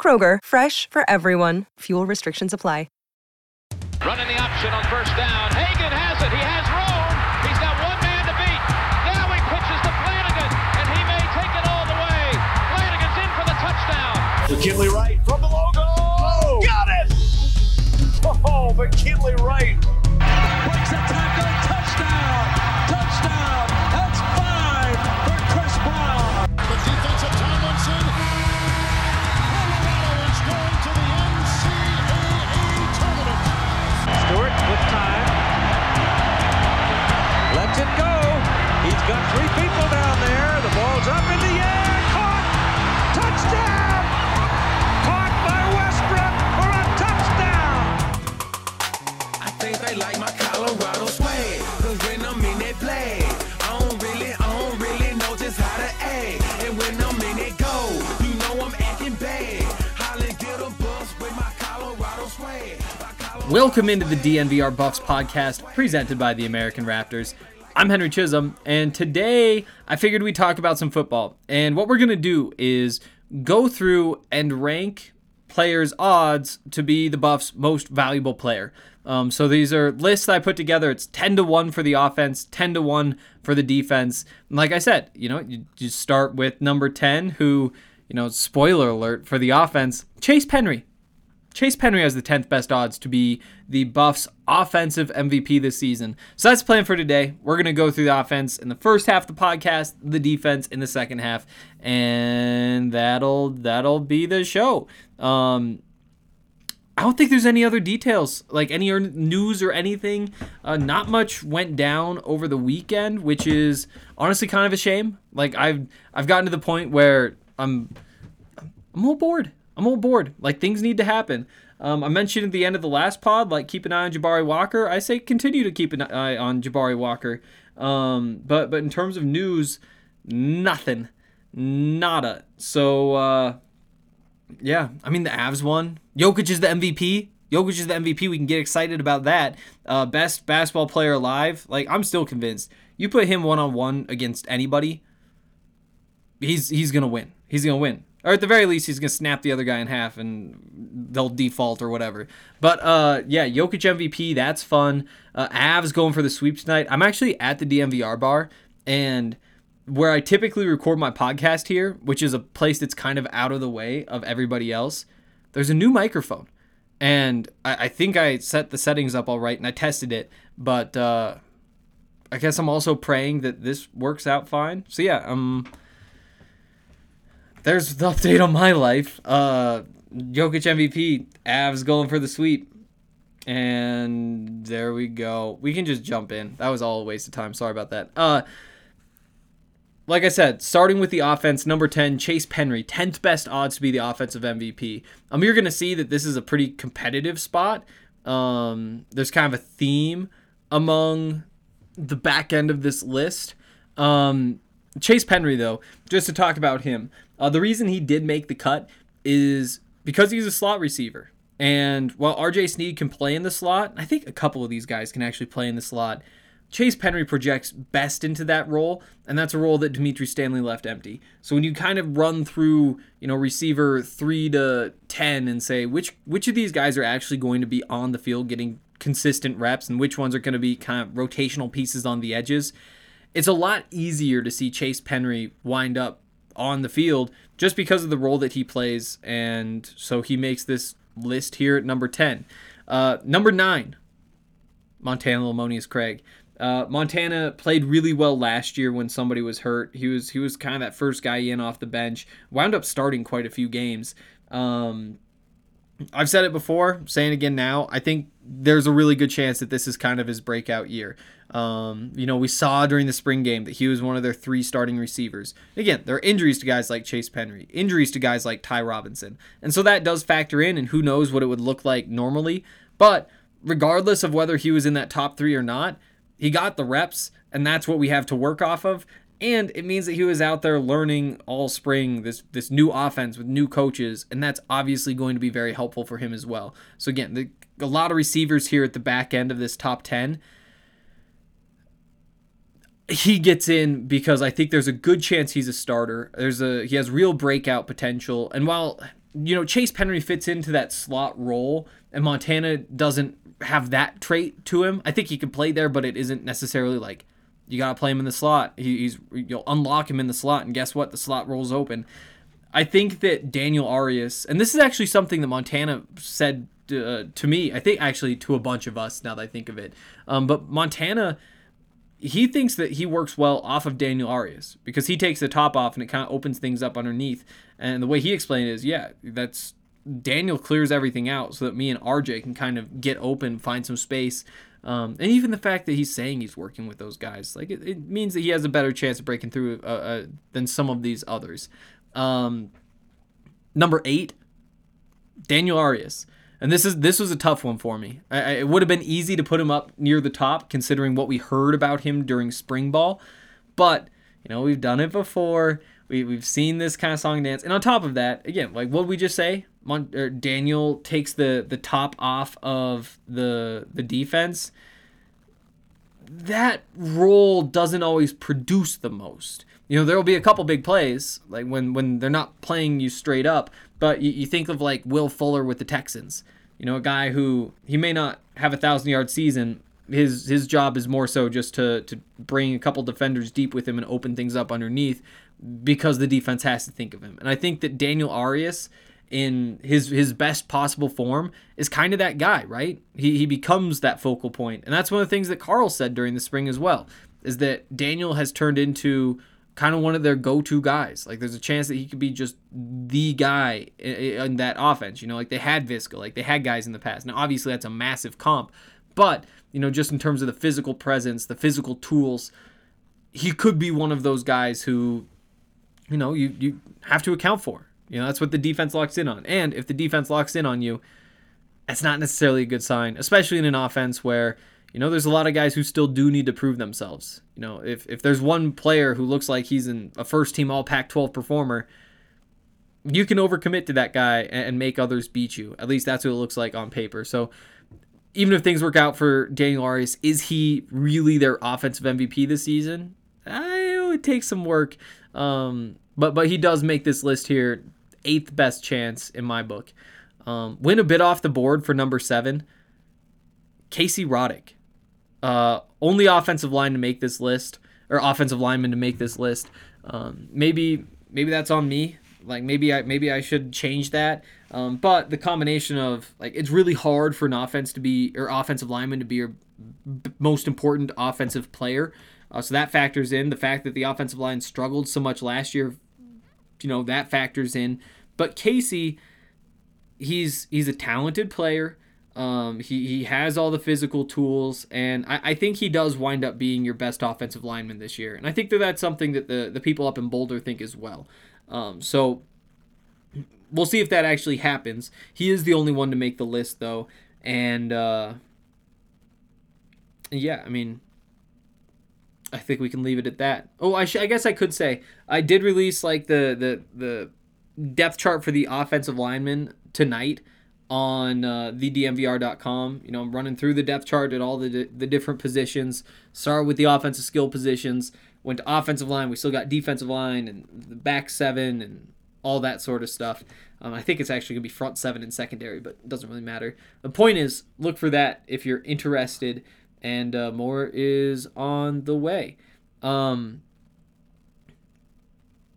Kroger, fresh for everyone. Fuel restrictions apply. Running the option on first down. Hagan has it. He has room. He's got one man to beat. Now he pitches to Flanagan, and he may take it all the way. Flanagan's in for the touchdown. McKinley Wright from the logo. Oh, got it! Oh, McKinley Wright. Welcome into the DNVR Buffs podcast presented by the American Raptors. I'm Henry Chisholm, and today I figured we'd talk about some football. And what we're going to do is go through and rank players' odds to be the Buffs' most valuable player. Um, so these are lists I put together. It's 10 to 1 for the offense, 10 to 1 for the defense. And like I said, you know, you, you start with number 10, who, you know, spoiler alert for the offense, Chase Penry. Chase Penry has the 10th best odds to be the Buffs' offensive MVP this season. So that's the plan for today. We're going to go through the offense in the first half of the podcast, the defense in the second half, and that'll that'll be the show. Um, I don't think there's any other details, like any news or anything. Uh, not much went down over the weekend, which is honestly kind of a shame. Like I've I've gotten to the point where I'm I'm a little bored. I'm all bored. Like things need to happen. Um, I mentioned at the end of the last pod, like keep an eye on Jabari Walker. I say continue to keep an eye on Jabari Walker. Um, but but in terms of news, nothing, nada. So uh, yeah, I mean the Avs won. Jokic is the MVP. Jokic is the MVP. We can get excited about that. Uh, best basketball player alive. Like I'm still convinced. You put him one on one against anybody, he's he's gonna win. He's gonna win. Or at the very least, he's gonna snap the other guy in half, and they'll default or whatever. But uh, yeah, Jokic MVP. That's fun. Uh, Avs going for the sweep tonight. I'm actually at the DNVR bar, and where I typically record my podcast here, which is a place that's kind of out of the way of everybody else. There's a new microphone, and I, I think I set the settings up all right, and I tested it. But uh, I guess I'm also praying that this works out fine. So yeah, um there's the update on my life. Uh, Jokic MVP, Avs going for the sweep. And there we go. We can just jump in. That was all a waste of time. Sorry about that. Uh, like I said, starting with the offense, number 10, Chase Penry, 10th best odds to be the offensive MVP. Um, you're going to see that this is a pretty competitive spot. Um, there's kind of a theme among the back end of this list. Um, Chase Penry, though, just to talk about him, uh, the reason he did make the cut is because he's a slot receiver. And while RJ Sneed can play in the slot, I think a couple of these guys can actually play in the slot. Chase Penry projects best into that role, and that's a role that Dimitri Stanley left empty. So when you kind of run through, you know, receiver three to ten and say which which of these guys are actually going to be on the field getting consistent reps and which ones are going to be kind of rotational pieces on the edges, it's a lot easier to see Chase Penry wind up on the field just because of the role that he plays, and so he makes this list here at number 10. Uh, number nine, Montana Lemonious Craig. Uh, Montana played really well last year when somebody was hurt. He was he was kind of that first guy in off the bench. Wound up starting quite a few games. Um, I've said it before, saying again now. I think there's a really good chance that this is kind of his breakout year. Um, you know, we saw during the spring game that he was one of their three starting receivers. Again, there are injuries to guys like Chase Penry, injuries to guys like Ty Robinson, and so that does factor in. And who knows what it would look like normally, but regardless of whether he was in that top three or not, he got the reps, and that's what we have to work off of. And it means that he was out there learning all spring this this new offense with new coaches, and that's obviously going to be very helpful for him as well. So again, the, a lot of receivers here at the back end of this top ten. He gets in because I think there's a good chance he's a starter. There's a he has real breakout potential, and while you know Chase Penry fits into that slot role, and Montana doesn't have that trait to him. I think he can play there, but it isn't necessarily like you gotta play him in the slot. He, he's you'll unlock him in the slot, and guess what? The slot role's open. I think that Daniel Arias, and this is actually something that Montana said uh, to me. I think actually to a bunch of us now that I think of it. Um, but Montana, he thinks that he works well off of Daniel Arias because he takes the top off and it kind of opens things up underneath. And the way he explained it is, yeah, that's Daniel clears everything out so that me and RJ can kind of get open, find some space. Um, and even the fact that he's saying he's working with those guys, like it, it means that he has a better chance of breaking through uh, uh, than some of these others. Um, number eight, Daniel Arias, and this is this was a tough one for me. I, it would have been easy to put him up near the top considering what we heard about him during spring ball, but you know we've done it before. We, we've seen this kind of song and dance, and on top of that, again, like what we just say, Mon- er, Daniel takes the the top off of the the defense. That role doesn't always produce the most. You know, there will be a couple big plays, like when when they're not playing you straight up. But you, you think of like Will Fuller with the Texans. You know, a guy who he may not have a thousand yard season. His his job is more so just to to bring a couple defenders deep with him and open things up underneath, because the defense has to think of him. And I think that Daniel Arias in his his best possible form is kind of that guy, right? He he becomes that focal point. And that's one of the things that Karl said during the spring as well, is that Daniel has turned into kind of one of their go-to guys. Like there's a chance that he could be just the guy in, that offense, you know, like they had Viska, like they had guys in the past. Now obviously that's a massive comp, but you know, just in terms of the physical presence, the physical tools, he could be one of those guys who you know, you you have to account for. You know, that's what the defense locks in on. And if the defense locks in on you, that's not necessarily a good sign, especially in an offense where, you know, there's a lot of guys who still do need to prove themselves. You know, if, if there's one player who looks like he's in a first team all Pac 12 performer, you can overcommit to that guy and make others beat you. At least that's what it looks like on paper. So even if things work out for Daniel Arias, is he really their offensive MVP this season? I, it would take some work. Um, but but he does make this list here eighth best chance in my book. Um, win a bit off the board for number seven. Casey Roddick, uh, only offensive line to make this list, or offensive lineman to make this list. Um, maybe maybe that's on me. Like maybe I maybe I should change that. Um, but the combination of like it's really hard for an offense to be or offensive lineman to be your b- most important offensive player. Uh, so that factors in the fact that the offensive line struggled so much last year. You know that factors in. But Casey, he's he's a talented player. Um, he, he has all the physical tools, and I, I think he does wind up being your best offensive lineman this year. And I think that that's something that the, the people up in Boulder think as well. Um, so we'll see if that actually happens. He is the only one to make the list, though. And uh, yeah, I mean, I think we can leave it at that. Oh, I, sh- I guess I could say I did release like the the the depth chart for the offensive lineman tonight on uh, thednvr.com. You know, I'm running through the depth chart at all the the different positions. Start with the offensive skill positions, went to offensive line. We still got defensive line and the back seven and all that sort of stuff. Um, I think it's actually gonna be front seven and secondary, but it doesn't really matter. The point is, look for that if you're interested and uh, more is on the way. Um,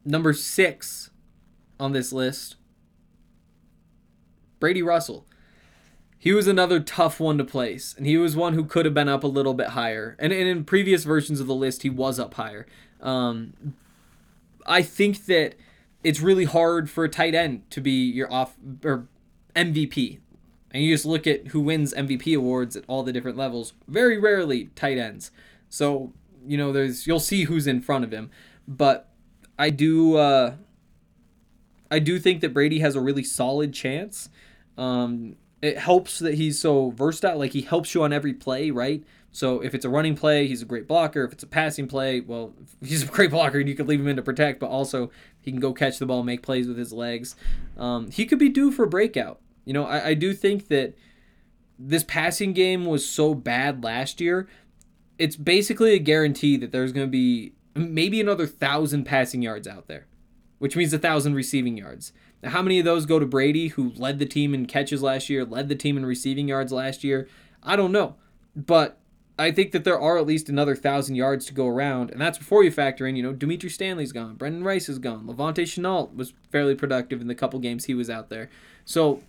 number six on this list, Brady Russell. he was another tough one to place, and he was one who could have been up a little bit higher. And, and in previous versions of the list, he was up higher. Um, I think that it's really hard for a tight end to be your off or MVP. And you just look at who wins MVP awards at all the different levels. Very rarely tight ends. So you know, there's you'll see who's in front of him, but I do uh, I do think that Brady has a really solid chance. Um, it helps that he's so versatile. Like he helps you on every play, right? So if it's a running play, he's a great blocker. If it's a passing play, well, he's a great blocker and you could leave him in to protect, but also he can go catch the ball, make plays with his legs. Um, he could be due for a breakout. You know, I, I do think that this passing game was so bad last year. It's basically a guarantee that there's going to be maybe another thousand passing yards out there, which means a thousand receiving yards. How many of those go to Brady, who led the team in catches last year, led the team in receiving yards last year? I don't know. But I think that there are at least another thousand yards to go around, and that's before you factor in, you know, Dimitri Stanley's gone, Brenden Rice is gone, La'Vontae Shenault was fairly productive in the couple games he was out there. So,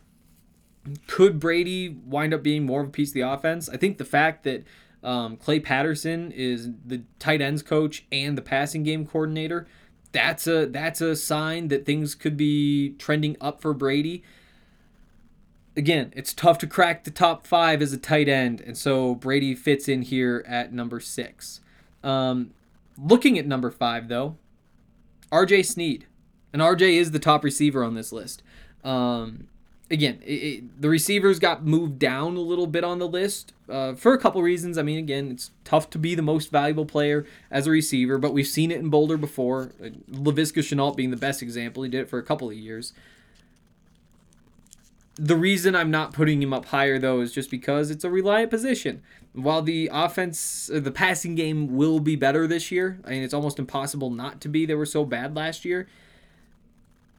could Brady wind up being more of a piece of the offense? I think the fact that um, Clay Patterson is the tight ends coach and the passing game coordinator that's a that's a sign that things could be trending up for Brady. Again, it's tough to crack the top five as a tight end, and so Brady fits in here at number six. Um, looking at number five though, R.J. Sneed, and R.J. is the top receiver on this list. Um, again, it, it, the receivers got moved down a little bit on the list uh, for a couple reasons. I mean, again, it's tough to be the most valuable player as a receiver, but we've seen it in Boulder before. Uh, Laviska Shenault being the best example. He did it for a couple of years. The reason I'm not putting him up higher, though, is just because it's a reliant position. While the offense, uh, the passing game will be better this year, I mean, it's almost impossible not to be. They were so bad last year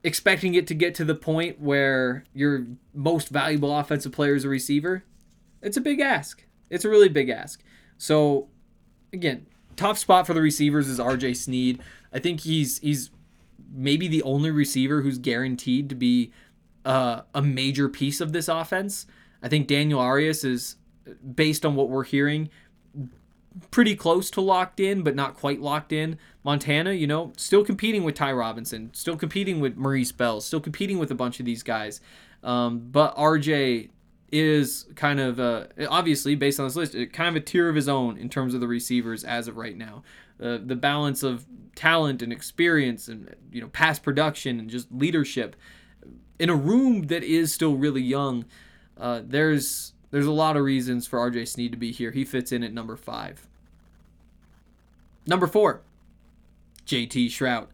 expecting it to get to the point where your most valuable offensive player is a receiver, it's a big ask. It's a really big ask. So, again, top spot for the receivers is RJ Sneed. I think he's he's maybe the only receiver who's guaranteed to be uh, a major piece of this offense. I think Daniel Arias is, based on what we're hearing, pretty close to locked in, but not quite locked in. Montana, you know, still competing with Ty Robinson, still competing with Maurice Bell, still competing with a bunch of these guys. Um, but RJ is kind of uh, obviously based on this list, kind of a tier of his own in terms of the receivers as of right now. Uh, the balance of talent and experience and you know past production and just leadership in a room that is still really young. Uh, there's there's a lot of reasons for RJ Sneed to be here. He fits in at number five. Number four, JT Shrout.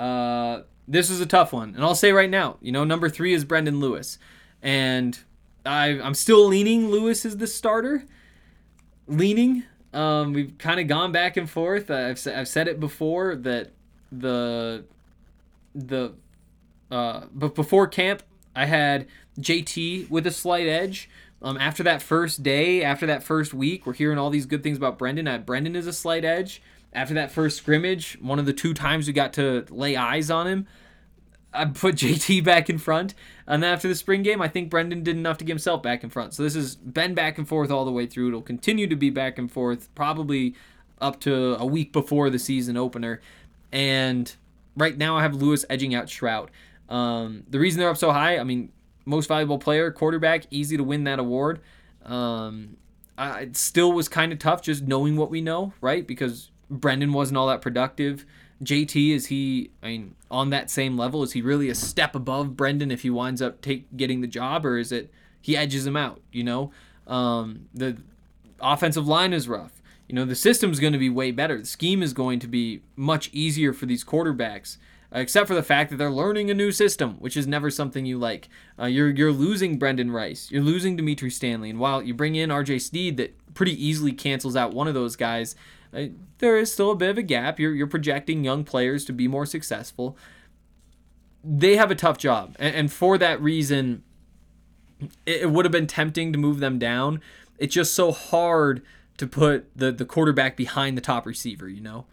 Uh, this is a tough one, and I'll say right now, you know, number three is Brendon Lewis, and I, I'm still leaning Lewis is the starter. Leaning. Um, we've kind of gone back and forth. I've, I've said it before that the the uh, but before camp I had JT with a slight edge. Um, after that first day, after that first week, we're hearing all these good things about Brendon. Uh, Brendon is a slight edge. After that first scrimmage, one of the two times we got to lay eyes on him, I put JT back in front. And then after the spring game, I think Brendon did enough to get himself back in front. So this has been back and forth all the way through. It'll continue to be back and forth, probably up to a week before the season opener. And right now, I have Lewis edging out Shrout. Um, the reason they're up so high, I mean, most valuable player, quarterback, easy to win that award. Um, I, it still was kind of tough just knowing what we know, right? Because Brendon wasn't all that productive. JT is he? I mean, on that same level, is he really a step above Brendon if he winds up take getting the job, or is it he edges him out? You know, um, the offensive line is rough. You know, the system's going to be way better. The scheme is going to be much easier for these quarterbacks except for the fact that they're learning a new system, which is never something you like. Uh, you're you're losing Brenden Rice, you're losing Dimitri Stanley, and while you bring in R.J. Sneed, that pretty easily cancels out one of those guys. Uh, there is still a bit of a gap. You're you're projecting young players to be more successful. They have a tough job, and, and for that reason, it, it would have been tempting to move them down. It's just so hard to put the the quarterback behind the top receiver. You know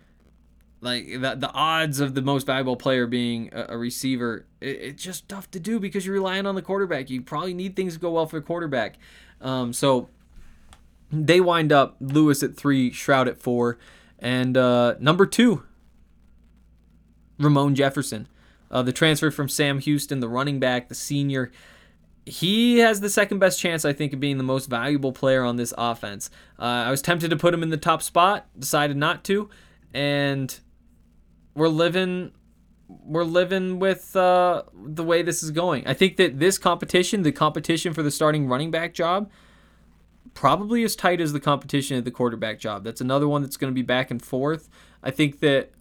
Like the, the odds of the most valuable player being a, a receiver, it, it's just tough to do because you're relying on the quarterback. You probably need things to go well for the quarterback. Um, so they wind up Lewis at three, Shrout at four, and uh, number two, Ramon Jefferson, uh, the transfer from Sam Houston, the running back, the senior. He has the second best chance, I think, of being the most valuable player on this offense. Uh, I was tempted to put him in the top spot, decided not to, and we're living we're living with uh, the way this is going. I think that this competition, the competition for the starting running back job, probably as tight as the competition at the quarterback job. That's another one that's going to be back and forth. I think that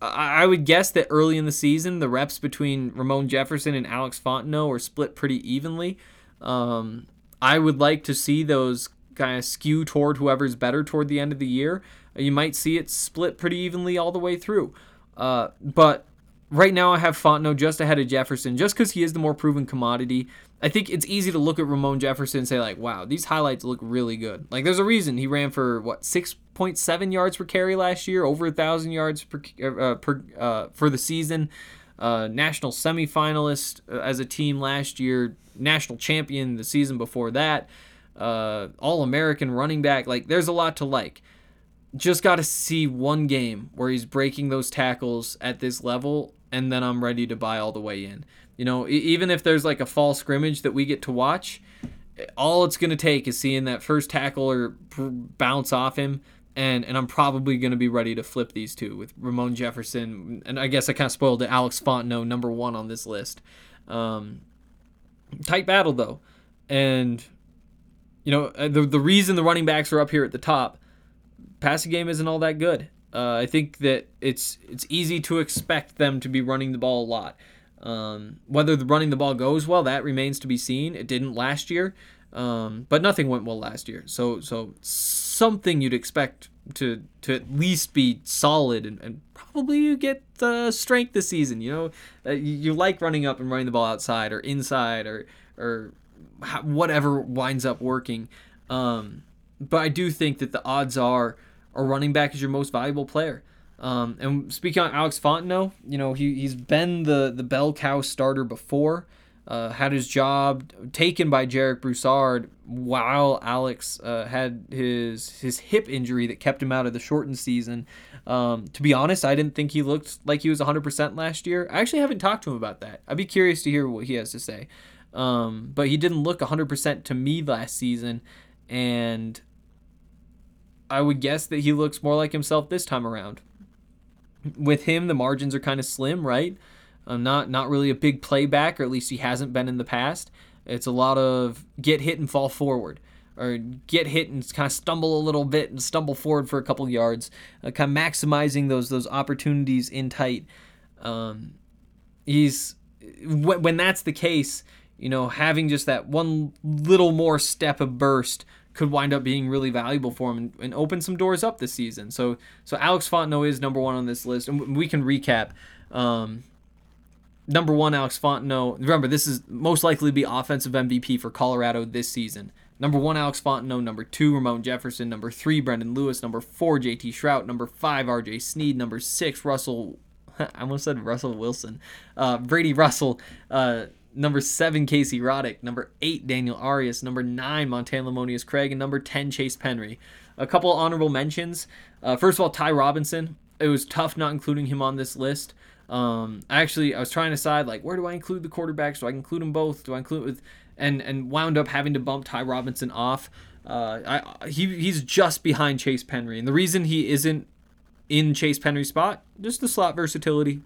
I would guess that early in the season, the reps between Ramon Jefferson and Alex Fontenot are split pretty evenly. Um, I would like to see those kind of skew toward whoever's better toward the end of the year. You might see it split pretty evenly all the way through. Uh, but right now, I have Fontenot just ahead of Jefferson, just because he is the more proven commodity. I think it's easy to look at Ramon Jefferson and say like, "Wow, these highlights look really good." Like, there's a reason he ran for what six 0.7 yards per carry last year, over a thousand yards per, uh, per uh, for the season. Uh, national semifinalist uh, as a team last year, national champion the season before that, uh, All American running back. Like, there's a lot to like. Just got to see one game where he's breaking those tackles at this level, and then I'm ready to buy all the way in. You know, even if there's like a fall scrimmage that we get to watch, all it's going to take is seeing that first tackle or bounce off him and and I'm probably going to be ready to flip these two with Ramon Jefferson, and I guess I kind of spoiled it. Alex Fontenot, number one on this list. Um, tight battle though, and you know uh, the the reason the running backs are up here at the top, passing game isn't all that good. Uh, I think that it's it's easy to expect them to be running the ball a lot. Um, whether the running the ball goes well, that remains to be seen. It didn't last year. Um, but nothing went well last year. So so something you'd expect to to at least be solid and, and probably you get the strength this season. You know, uh, you, you, like running up and running the ball outside or inside or or whatever winds up working. Um, but I do think that the odds are a running back is your most valuable player. Um, and speaking on Alex Fontenot, you know he he's been the the bell cow starter before uh, had his job taken by Jarek Broussard while Alex uh, had his his hip injury that kept him out of the shortened season. Um, to be honest, I didn't think he looked like he was 100% last year. I actually haven't talked to him about that. I'd be curious to hear what he has to say. Um, but he didn't look 100% to me last season, and I would guess that he looks more like himself this time around. With him, the margins are kind of slim, right? Um, not not really a big playback, or at least he hasn't been in the past. It's a lot of get hit and fall forward, or get hit and kind of stumble a little bit and stumble forward for a couple yards, uh, kind of maximizing those those opportunities in tight. Um, he's when, when that's the case, you know, having just that one little more step of burst could wind up being really valuable for him and, and, open some doors up this season. So so Alex Fontenot is number one on this list, and we can recap. Um, number one, Alex Fontenot. Remember, this is most likely to be offensive MVP for Colorado this season. Number one, Alex Fontenot. Number two, Ramon Jefferson. Number three, Brendon Lewis. Number four, JT Shrout. Number five, RJ Sneed. Number six, Russell. I almost said Russell Wilson. Uh, Brady Russell. Uh, number seven, Casey Roddick. Number eight, Daniel Arias. Number nine, Montana Lemonious Craig. And number 10, Chase Penry. A couple honorable mentions. Uh, first of all, Ty Robinson. It was tough not including him on this list. Um, actually, I was trying to decide like where do I include the quarterbacks? Do I include them both? Do I include with and and wound up having to bump Ty Robinson off. Uh, I he he's just behind Chase Penry, and the reason he isn't in Chase Penry's spot just the slot versatility.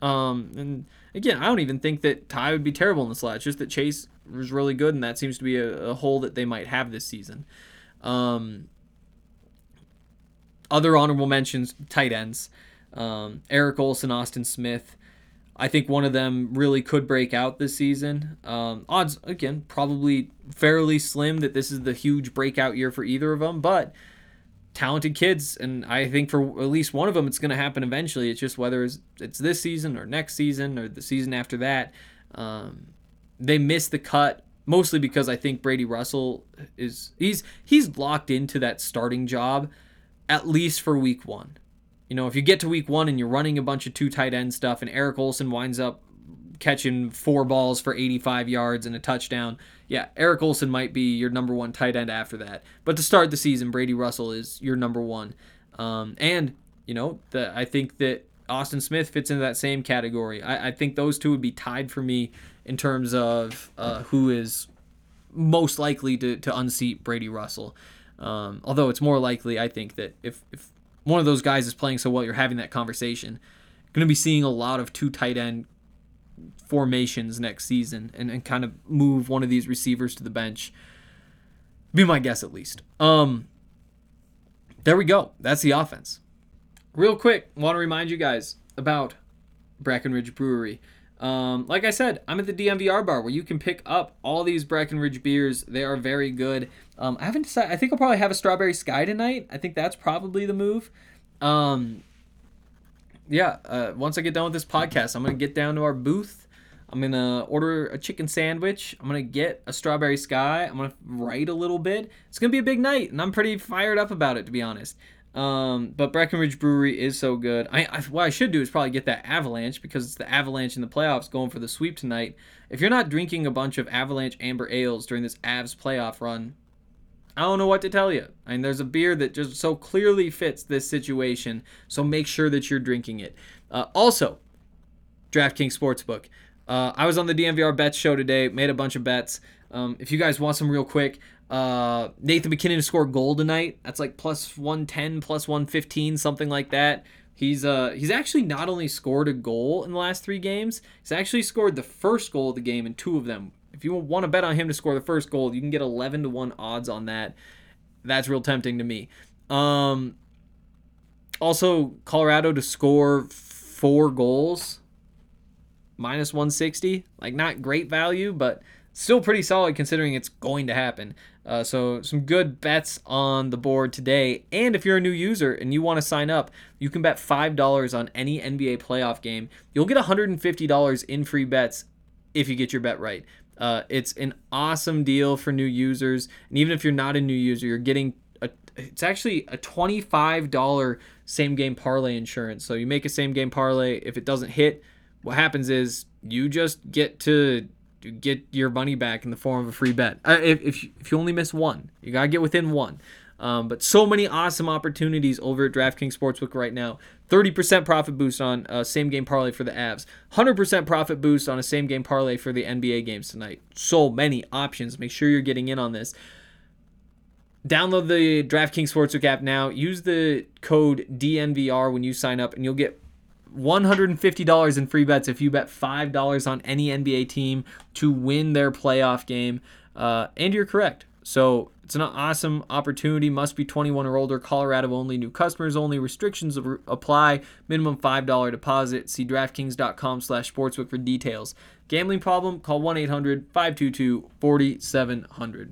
Um, and again, I don't even think that Ty would be terrible in the slot. It's just that Chase was really good, and that seems to be a, a hole that they might have this season. Um, other honorable mentions: tight ends. Um, Erik Olson, Austin Smith. I think one of them really could break out this season. Um, odds, again, probably fairly slim that this is the huge breakout year for either of them, but talented kids. And I think for at least one of them, it's going to happen eventually. It's just whether it's, it's, this season or next season or the season after that. Um, they missed the cut mostly because I think Brady Russell is he's he's locked into that starting job at least for week one. you know, if you get to week one and you're running a bunch of two tight end stuff and Erik Olson winds up catching four balls for 85 yards and a touchdown, yeah, Erik Olson might be your number one tight end after that. But to start the season, Brady Russell is your number one. Um, and, you know, the, I think that Austin Smith fits into that same category. I, I think those two would be tied for me in terms of uh, who is most likely to, to unseat Brady Russell. Um, although it's more likely, I think, that if, if one of those guys is playing so well, you're having that conversation. Going to be seeing a lot of two tight end formations next season and, and kind of move one of these receivers to the bench. Be my guess at least. Um, there we go. That's the offense. Real quick, want to remind you guys about Breckenridge Brewery. Um, like I said, I'm at the DNVR bar where you can pick up all these Breckenridge beers. They are very good. Um, I haven't decided. I think I'll probably have a strawberry sky tonight. I think that's probably the move. Um, yeah. Uh, once I get done with this podcast, I'm gonna get down to our booth. I'm gonna order a chicken sandwich. I'm gonna get a strawberry sky. I'm gonna write a little bit. It's gonna be a big night, and I'm pretty fired up about it, to be honest. Um, but Breckenridge Brewery is so good. I, I, what I should do is probably get that Avalanche because it's the Avalanche in the playoffs going for the sweep tonight. If you're not drinking a bunch of Avalanche Amber Ales during this Avs playoff run, I don't know what to tell you. I mean, there's a beer that just so clearly fits this situation, so make sure that you're drinking it. Uh, also, DraftKings Sportsbook. Uh, I was on the DNVR bets show today, made a bunch of bets. Um, if you guys want some real quick, uh, Nathan MacKinnon to score goal tonight. That's like plus 110, plus 115, something like that. He's uh he's actually not only scored a goal in the last three games, he's actually scored the first goal of the game in two of them. If you want to bet on him to score the first goal, you can get 11 to 1 odds on that. That's real tempting to me. Um also Colorado to score four goals minus 160. Like not great value, but still pretty solid considering it's going to happen. Uh, so some good bets on the board today. And if you're a new user and you want to sign up, you can bet five dollars on any NBA playoff game. You'll get $150 in free bets if you get your bet right. Uh, it's an awesome deal for new users, and even if you're not a new user, you're getting a, it's actually a $25 same game parlay insurance. So you make a same game parlay. If it doesn't hit, what happens is you just get to get your money back in the form of a free bet. Uh, if, if, you, if you only miss one, you got to get within one. Um, but so many awesome opportunities over at DraftKings Sportsbook right now. 30% profit boost on a same game parlay for the Avs. 100% profit boost on a same game parlay for the NBA games tonight. So many options. Make sure you're getting in on this. Download the DraftKings Sportsbook app now. Use the code DNVR when you sign up, and you'll get $150 in free bets if you bet $5 on any NBA team to win their playoff game. Uh, and you're correct. So it's an awesome opportunity. Must be 21 or older. Colorado only. New customers only. Restrictions apply. Minimum $5 deposit. See DraftKings.com slash sportsbook for details. Gambling problem? Call 1-800-522-4700.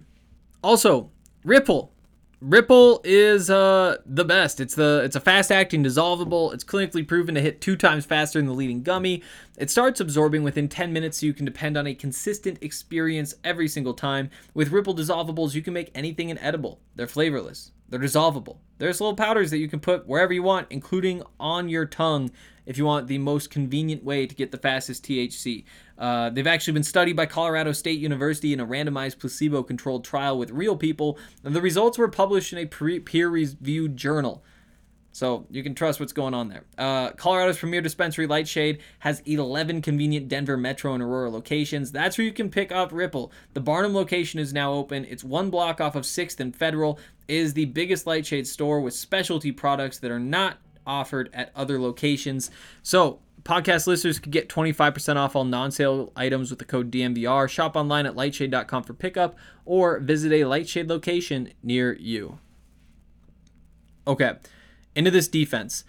Also, Ripple. Ripple is uh, the best. It's the it's a fast acting dissolvable. It's clinically proven to hit two times faster than the leading gummy. It starts absorbing within 10 minutes, so you can depend on a consistent experience every single time. With Ripple dissolvables, you can make anything inedible. They're flavorless. They're dissolvable. There's little powders that you can put wherever you want, including on your tongue if you want the most convenient way to get the fastest THC. Uh, they've actually been studied by Colorado State University in a randomized placebo controlled trial with real people, and the results were published in a peer reviewed journal. So you can trust what's going on there. Uh, Colorado's premier dispensary, Lightshade, has 11 convenient Denver Metro and Aurora locations. That's where you can pick up Ripple. The Barnum location is now open. It's one block off of 6th and Federal. It is the biggest Lightshade store with specialty products that are not offered at other locations. So podcast listeners could get 25% off all non-sale items with the code DNVR. Shop online at lightshade.com for pickup or visit a Lightshade location near you. Okay into this defense.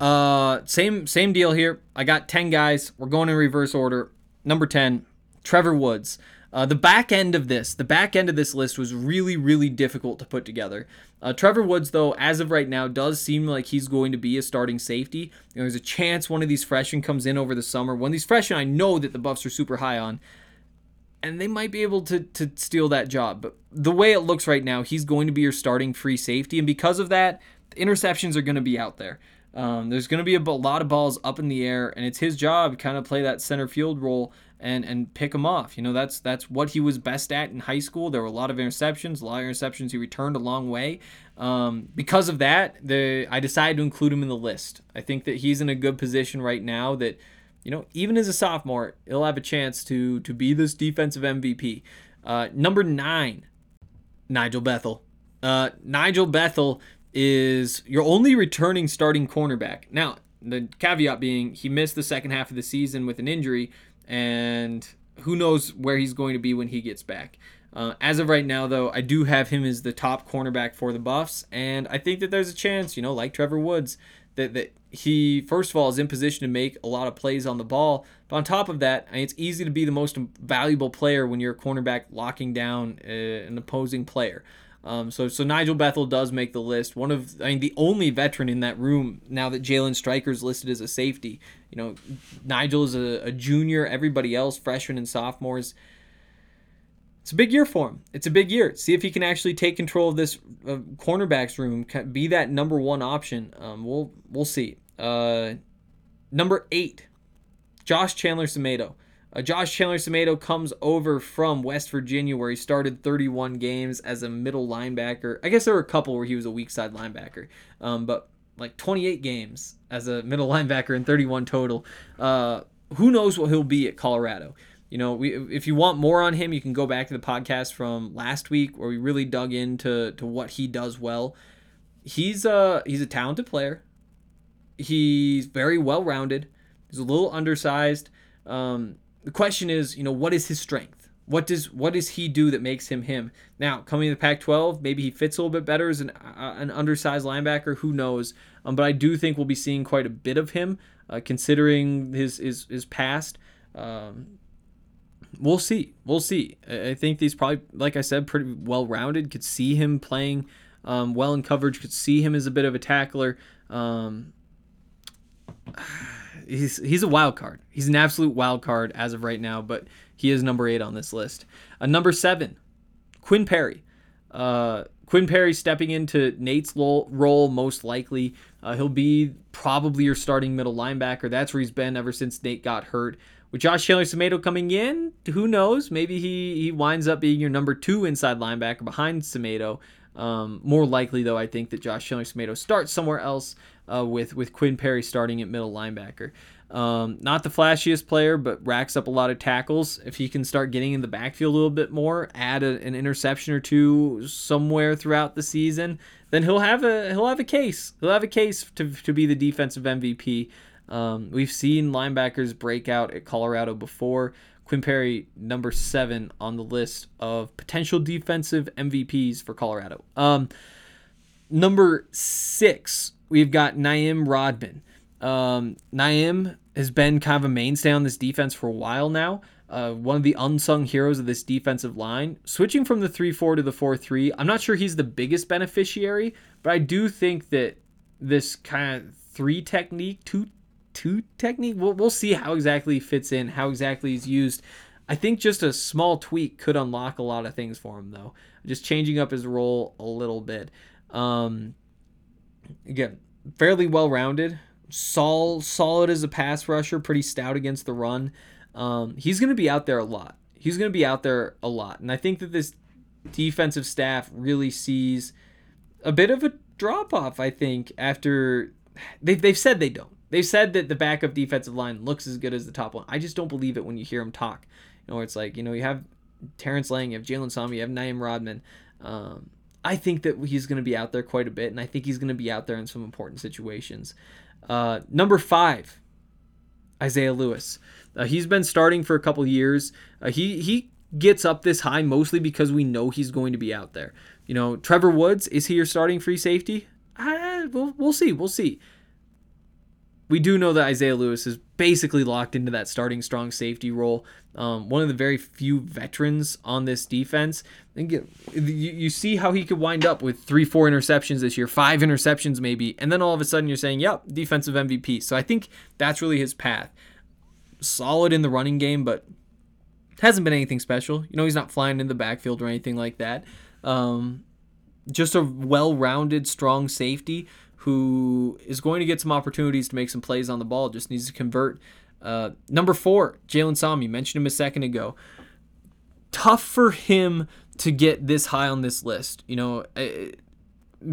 Uh, same same deal here. I got ten guys. We're going in reverse order. Number ten, Trevor Woods. Uh, the back end of this, the back end of this list was really, really difficult to put together. Uh, Trevor Woods, though, as of right now, does seem like he's going to be a starting safety. You know, there's a chance one of these freshmen comes in over the summer. One of these freshmen I know that the Buffs are super high on, and they might be able to to steal that job. But the way it looks right now, he's going to be your starting free safety, and because of that, interceptions are going to be out there. Um, there's going to be a lot of balls up in the air, and it's his job to kind of play that center field role and and pick them off. You know, that's that's what he was best at in high school. There were a lot of interceptions, a lot of interceptions. He returned a long way. Um, because of that, the I decided to include him in the list. I think that he's in a good position right now. That you know, even as a sophomore, he'll have a chance to to be this defensive MVP. Uh, number nine, Nigel Bethel. Uh, Nigel Bethel is your only returning starting cornerback. Now, the caveat being he missed the second half of the season with an injury, and who knows where he's going to be when he gets back. Uh, as of right now, though, I do have him as the top cornerback for the Buffs, and I think that there's a chance, you know, like Trevor Woods, that, that he, first of all, is in position to make a lot of plays on the ball. But on top of that, I mean, it's easy to be the most valuable player when you're a cornerback locking down uh, an opposing player. Um, so so Nigel Bethel does make the list. One of I mean the only veteran in that room now that Jalen Stryker's listed as a safety. You know, Nigel is a, a junior. Everybody else, freshmen and sophomores. It's a big year for him. It's a big year. See if he can actually take control of this uh, cornerbacks room, be that number one option. Um, we'll we'll see. Uh, number eight, Josh Chandler Semedo. Uh, Josh Chandler Semedo comes over from West Virginia, where he started 31 games as a middle linebacker. I guess there were a couple where he was a weak side linebacker, um, but like 28 games as a middle linebacker and 31 total. Uh, who knows what he'll be at Colorado? You know, we, if you want more on him, you can go back to the podcast from last week where we really dug into to what he does well. He's a he's a talented player. He's very well rounded. He's a little undersized. Um, the question is, you know, what is his strength? What does what does he do that makes him him? Now, coming to the Pac-12, maybe he fits a little bit better as an uh, an undersized linebacker. Who knows? Um, but I do think we'll be seeing quite a bit of him, uh, considering his his his past. Um, we'll see. We'll see. I think he's probably, like I said, pretty well rounded. Could see him playing um, well in coverage. Could see him as a bit of a tackler. Um, he's he's a wild card. He's an absolute wild card as of right now, but he is number eight on this list. Uh, number seven, Quinn Perry. Uh, Quinn Perry stepping into Nate's role most likely. Uh, he'll be probably your starting middle linebacker. That's where he's been ever since Nate got hurt. With Josh Chandler Semedo coming in, who knows? Maybe he, he winds up being your number two inside linebacker behind Semedo. Um, more likely, though, I think that Josh Chandler Semedo starts somewhere else uh, with with Quinn Perry starting at middle linebacker. Um, not the flashiest player, but racks up a lot of tackles. If he can start getting in the backfield a little bit more, add a, an interception or two somewhere throughout the season, then he'll have a he'll have a case. He'll have a case to, to be the defensive MVP. Um, we've seen linebackers break out at Colorado before. Quinn Perry, number seven on the list of potential defensive MVPs for Colorado. Um, number six, we've got Naim Rodman. Um, Naim has been kind of a mainstay on this defense for a while now. Uh, one of the unsung heroes of this defensive line. Switching from the 3 4 to the 4 3, I'm not sure he's the biggest beneficiary, but I do think that this kind of three technique, two two technique, we'll, we'll see how exactly he fits in, how exactly he's used. I think just a small tweak could unlock a lot of things for him, though. Just changing up his role a little bit. Um, again, fairly well rounded. Sol, solid as a pass rusher, pretty stout against the run. Um, he's going to be out there a lot. He's going to be out there a lot. And I think that this defensive staff really sees a bit of a drop off, I think, after they've, they've said they don't. They've said that the backup defensive line looks as good as the top one. I just don't believe it when you hear them talk. You know, it's like, you know, you have Terrance Lang, you have Jalen Sami, you have Naim Rodman. Um, I think that he's going to be out there quite a bit, and I think he's going to be out there in some important situations. Uh, number five, Isaiah Lewis. Uh, he's been starting for a couple years. Uh, he he gets up this high mostly because we know he's going to be out there. You know, Trevor Woods is he your starting free safety? Uh, we'll, we'll see. We'll see we do know that Isaiah Lewis is basically locked into that starting strong safety role. Um, one of the very few veterans on this defense. And you, you see how he could wind up with three, four interceptions this year, five interceptions maybe, and then all of a sudden you're saying, "Yep, defensive MVP." So I think that's really his path. Solid in the running game, but hasn't been anything special. You know, he's not flying in the backfield or anything like that. Um, just a well-rounded, strong safety who is going to get some opportunities to make some plays on the ball. Just needs to convert. Uh, number four, Jalen Sami. You mentioned him a second ago. Tough for him to get this high on this list. You know,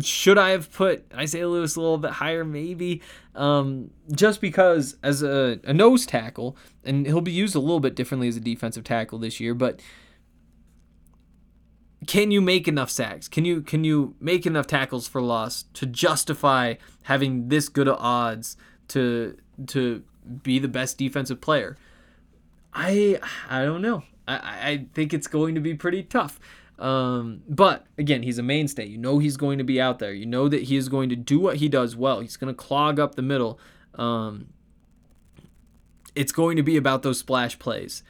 should I have put Isaiah Lewis a little bit higher? Maybe. Um, just because as a, a nose tackle, and he'll be used a little bit differently as a defensive tackle this year, but can you make enough sacks? Can you can you make enough tackles for loss to justify having this good of odds to to be the best defensive player? I I don't know. I, I think it's going to be pretty tough. Um, but again, he's a mainstay. You know he's going to be out there. You know that he is going to do what he does well. He's going to clog up the middle. Um, it's going to be about those splash plays.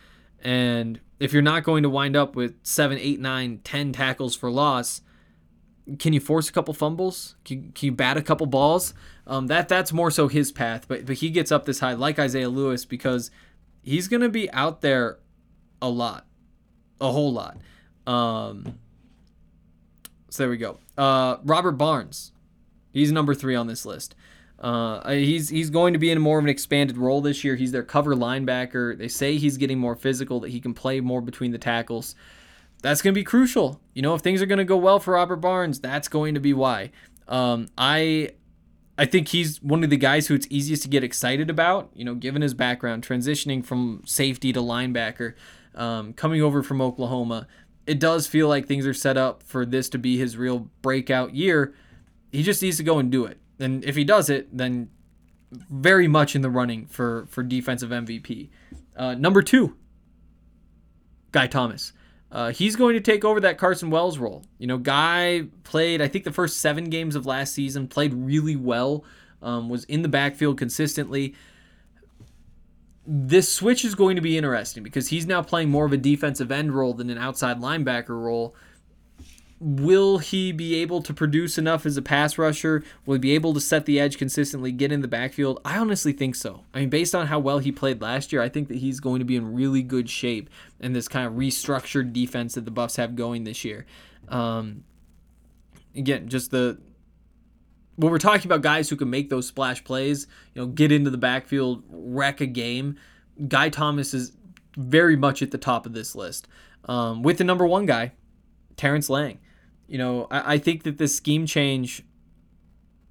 And if you're not going to wind up with seven, eight, nine, ten tackles for loss, can you force a couple fumbles? Can, can you bat a couple balls? Um, that that's more so his path. But but he gets up this high like Isaiah Lewis because he's to be out there a lot, a whole lot. Um, so there we go. Uh, Robert Barnes, he's number three on this list. Uh, he's he's going to be in more of an expanded role this year. He's their cover linebacker. They say he's getting more physical, that he can play more between the tackles. That's going to be crucial. You know, if things are going to go well for Robert Barnes, that's going to be why. Um, I I think he's one of the guys who it's easiest to get excited about. You know, given his background, transitioning from safety to linebacker, um, coming over from Oklahoma, it does feel like things are set up for this to be his real breakout year. He just needs to go and do it. And if he does it, then very much in the running for for defensive MVP. Uh, number two, Guy Thomas. Uh, he's going to take over that Carson Wells role. You know, Guy played, I think, the first seven games of last season, played really well, um, was in the backfield consistently. This switch is going to be interesting because he's now playing more of a defensive end role than an outside linebacker role will he be able to produce enough as a pass rusher? Will he be able to set the edge consistently, get in the backfield? I honestly think so. I mean, based on how well he played last year, I think that he's going to be in really good shape in this kind of restructured defense that the Buffs have going this year. Um, again, just the when we're talking about guys who can make those splash plays, you know, get into the backfield, wreck a game. Guy Thomas is very much at the top of this list. Um, with the number one guy, Terrance Lang. You know, I, I think that this scheme change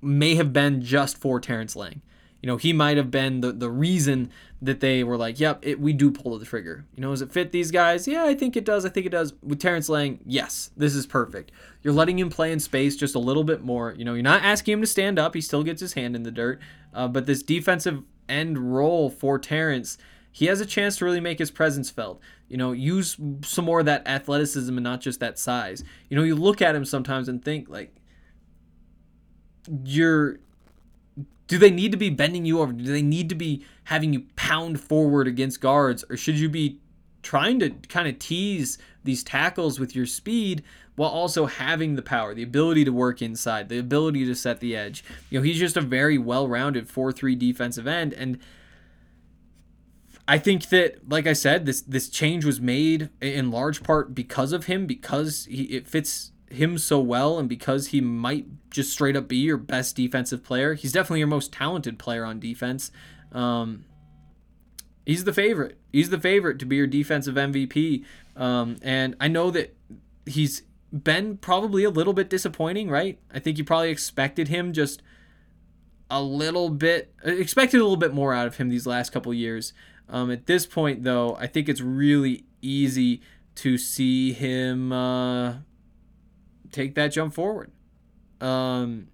may have been just for Terrance Lang. You know, he might have been the, the reason that they were like, yep, it, we do pull the trigger. You know, does it fit these guys? Yeah, I think it does. I think it does. With Terrance Lang, yes, this is perfect. You're letting him play in space just a little bit more. You know, you're not asking him to stand up. He still gets his hand in the dirt. Uh, but this defensive end role for Terrance, he has a chance to really make his presence felt. You know, use some more of that athleticism and not just that size. You know, you look at him sometimes and think like you're do they need to be bending you over? Do they need to be having you pound forward against guards or should you be trying to kind of tease these tackles with your speed while also having the power, the ability to work inside, the ability to set the edge. You know, he's just a very well-rounded 4-3 defensive end and I think that, like I said, this this change was made in large part because of him, because he, it fits him so well, and because he might just straight up be your best defensive player. He's definitely your most talented player on defense. Um, he's the favorite. He's the favorite to be your defensive MVP. Um, and I know that he's been probably a little bit disappointing, right? I think you probably expected him just a little bit, expected a little bit more out of him these last couple years. Um, at this point, though, I think it's really easy to see him uh, take that jump forward um,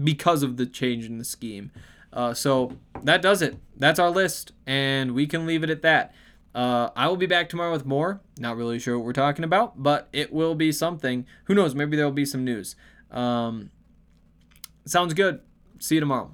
because of the change in the scheme. Uh, so that does it. That's our list, and we can leave it at that. Uh, I will be back tomorrow with more. Not really sure what we're talking about, but it will be something. Who knows? Maybe there will be some news. Um, sounds good. See you tomorrow.